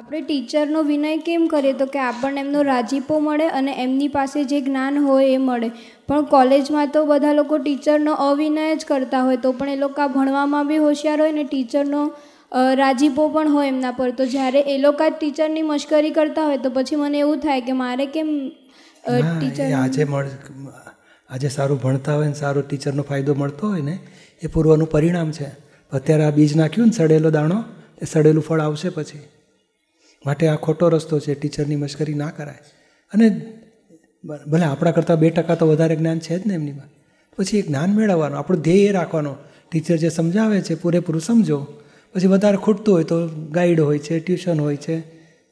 આપણે ટીચરનો વિનય કેમ કરીએ? તો કે આપણને એમનો રાજીપો મળે અને એમની પાસે જે જ્ઞાન હોય એ મળે. પણ કોલેજમાં તો બધા લોકો ટીચરનો અવિનય જ કરતા હોય તો પણ એ લોકો ભણવામાં બી હોશિયાર હોય ને ટીચરનો રાજીપો પણ હોય એમના પર. તો જ્યારે એ લોકો જ ટીચરની મશ્કરી કરતા હોય તો પછી મને એવું થાય કે મારે કેમ ટીચર આજે આજે સારું ભણતા હોય ને સારો ટીચરનો ફાયદો મળતો હોય ને એ પૂર્વનું પરિણામ છે. અત્યારે આ બીજ નાખ્યું ને સડેલો દાણો એ સડેલું ફળ આવશે પછી. માટે આ ખોટો રસ્તો છે, ટીચરની મશ્કરી ના કરાય. અને ભલે આપણા કરતાં બે ટકા તો વધારે જ્ઞાન છે જ ને એમનીમાં પછી એ જ્ઞાન મેળવવાનું, આપણું ધ્યેય એ રાખવાનો. ટીચર જે સમજાવે છે, પૂરેપૂરું સમજો. પછી વધારે ખૂટતું હોય તો ગાઈડ હોય છે, ટ્યુશન હોય છે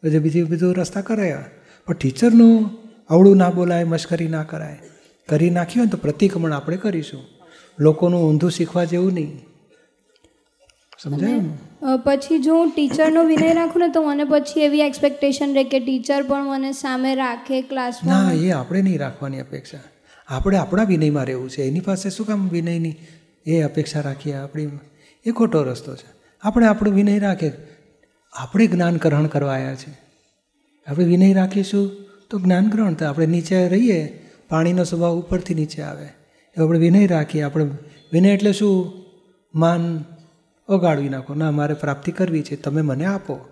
પછી બીજી બધું રસ્તા કરાયા. પણ ટીચરનું અવળું ના બોલાય, મશ્કરી ના કરાય. કરી નાખ્યું હોય તો પ્રતિક્રમણ આપણે કરીશું. લોકોનું ઊંધું શીખવા જેવું નહીં. સમજાયું પછી જો હું ટીચરનો વિનય રાખું ને તો મને પછી એવી એક્સપેક્ટેશન રહે કે ટીચર પણ મને સામે રાખે ના એ આપણે નહીં રાખવાની અપેક્ષા. આપણે આપણા વિનયમાં રહેવું છે. એની પાસે શું કામ વિનયની? એ અપેક્ષા રાખીએ આપણી. એ ખોટો રસ્તો છે. આપણે આપણું વિનય રાખીએ આપણે જ્ઞાન ગ્રહણ કરવા આવ્યા છે. આપણે વિનય રાખીશું તો જ્ઞાન ગ્રહણ થાય. આપણે નીચે રહીએ પાણીનો સ્વભાવ ઉપરથી નીચે આવે. એ આપણે વિનય રાખીએ. આપણે વિનય એટલે શું? માન ઓગાળવી નાખો. ના, મારે પ્રાપ્તિ કરવી છે. તમે મને આપો.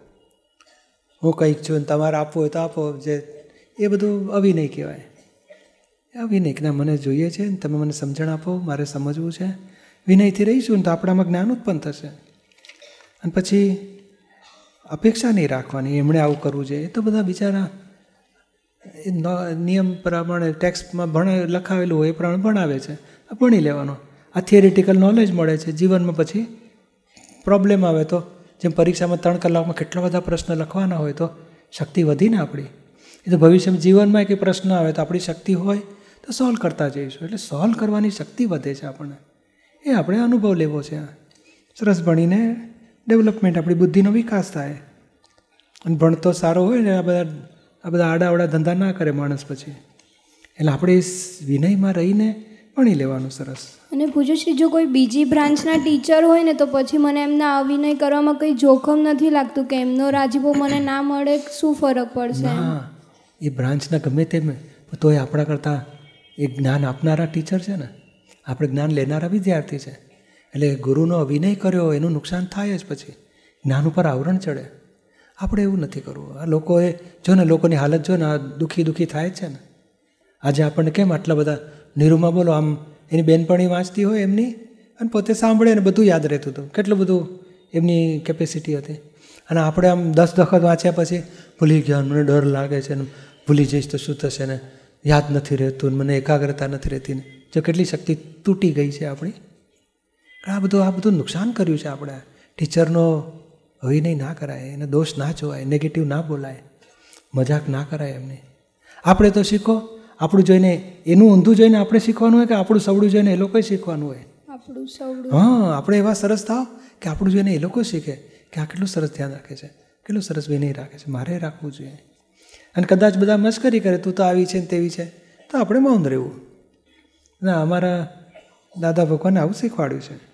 હું કંઈક છું ને તમારે આપવું હોય તો આપો. જે એ બધું અવિનય કહેવાય. અવિનય ના, મને જોઈએ છે ને તમે મને સમજણ આપો, મારે સમજવું છે. વિનયથી રહીશું ને તો આપણામાં જ્ઞાન ઉત્પન્ન થશે. અને પછી અપેક્ષા નહીં રાખવાની. એમણે આવું કરવું છે. એ તો બધા બિચારા નિયમ પ્રમાણે ટેક્સ્ટમાં ભણ, લખાવેલું હોય એ પ્રમાણે ભણાવે છે. ભણી લેવાનો. આ થિયરિટિકલ નોલેજ મળે છે જીવનમાં પછી. પ્રોબ્લેમ આવે તો? જેમ પરીક્ષામાં ત્રણ કલાકમાં કેટલા બધા પ્રશ્ન લખવાના હોય તો શક્તિ વધી ને આપણી. એ તો ભવિષ્યમાં જીવનમાં કંઈ પ્રશ્ન આવે તો આપણી શક્તિ હોય તો સોલ્વ કરતા જઈશું. એટલે સોલ્વ કરવાની શક્તિ વધે છે આપણને. એ આપણે અનુભવ લેવો છે. સરસ ભણીને ડેવલપમેન્ટ આપણી બુદ્ધિનો વિકાસ થાય. અને ભણતો સારો હોય ને આ બધા આ બધા આડાવડા ધંધા ના કરે માણસ પછી. એટલે આપણે વિનયમાં રહીને ભણી લેવાનું સરસ. અને પૂછ્યું જો કોઈ બીજી બ્રાન્ચના ટીચર હોય ને તો પછી મને એમના અવિનય કરવામાં કંઈ જોખમ નથી લાગતું કે એમનો રાજીપો મને ના મળે શું ફરક પડશે હા એ બ્રાન્ચના ગમે તેમ તોય આપણા કરતાં એ જ્ઞાન આપનારા ટીચર છે ને આપણે જ્ઞાન લેનારા વિદ્યાર્થી છે. એટલે ગુરુનો અવિનય કર્યો એનું નુકસાન થાય જ પછી જ્ઞાન ઉપર આવરણ ચડે. આપણે એવું નથી કરવું. આ લોકોએ જો ને લોકોની હાલત જો ને આ દુઃખી દુઃખી થાય જ છે ને. આજે આપણને કેમ આટલા બધા નીરુમાં બોલો, આમ એની બેનપણી વાંચતી હોય એમની? અને પોતે સાંભળે ને બધું યાદ રહેતું હતું. કેટલું બધું એમની કેપેસિટી હતી. અને આપણે આમ દસ વખત વાંચ્યા પછી ભૂલી ગયા મને ડર લાગે છે ને ભૂલી જઈશ તો શું થશે ને યાદ નથી રહેતું મને એકાગ્રતા નથી રહેતી ને. જો કેટલી શક્તિ તૂટી ગઈ છે આપણી. આ બધું આ બધું નુકસાન કર્યું છે આપણે. ટીચરનો અવિનય ના કરાય, એને દોષ ના જોવાય નેગેટિવ ના બોલાય, મજાક ના કરાય એમને. આપણે તો શીખો આપણું જોઈને એનું ઊંધું જોઈને આપણે શીખવાનું હોય કે આપણું સવડું જોઈને એ લોકોએ શીખવાનું હોય? હા આપણે એવા સરસ થાવ કે આપણું જોઈને એ લોકો શીખે કે આ કેટલું સરસ ધ્યાન રાખે છે કેટલું સરસ વિનય રાખે છે મારે રાખવું જોઈએ. અને કદાચ બધા મશ્કરી કરે તું તો આવી છે ને તેવી છે. તો આપણે મૌન રહેવું. ના અમારા દાદા ભગવાને આવું શીખવાડ્યું છે.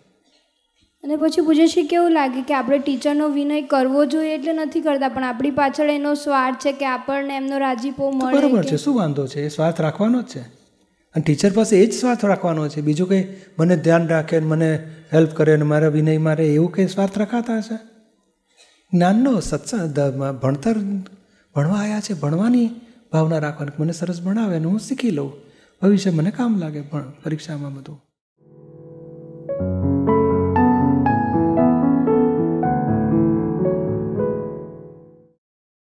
અને પછી પૂછે છે કેવું લાગે કે આપણે ટીચરનો વિનય કરવો જોઈએ એટલે નથી કરતા પણ આપણી પાછળ એનો સ્વાર્થ છે કે આપણને એમનો રાજીપો મળે બરાબર છે શું વાંધો છે? એ સ્વાર્થ રાખવાનો જ છે. અને ટીચર પાસે એ જ સ્વાર્થ રાખવાનો છે. બીજું કંઈ મને ધ્યાન રાખે ને મને હેલ્પ કરે ને મારા વિનય મારે એવું કંઈ સ્વાર્થ રખાતા હશે? જ્ઞાનનો સત્સંગ ભણતર ભણવા આવ્યા છે ભણવાની ભાવના રાખવાની. મને સરસ ભણાવે ને હું શીખી લઉં. ભવિષ્ય મને કામ લાગે ભણ પરીક્ષામાં બધું.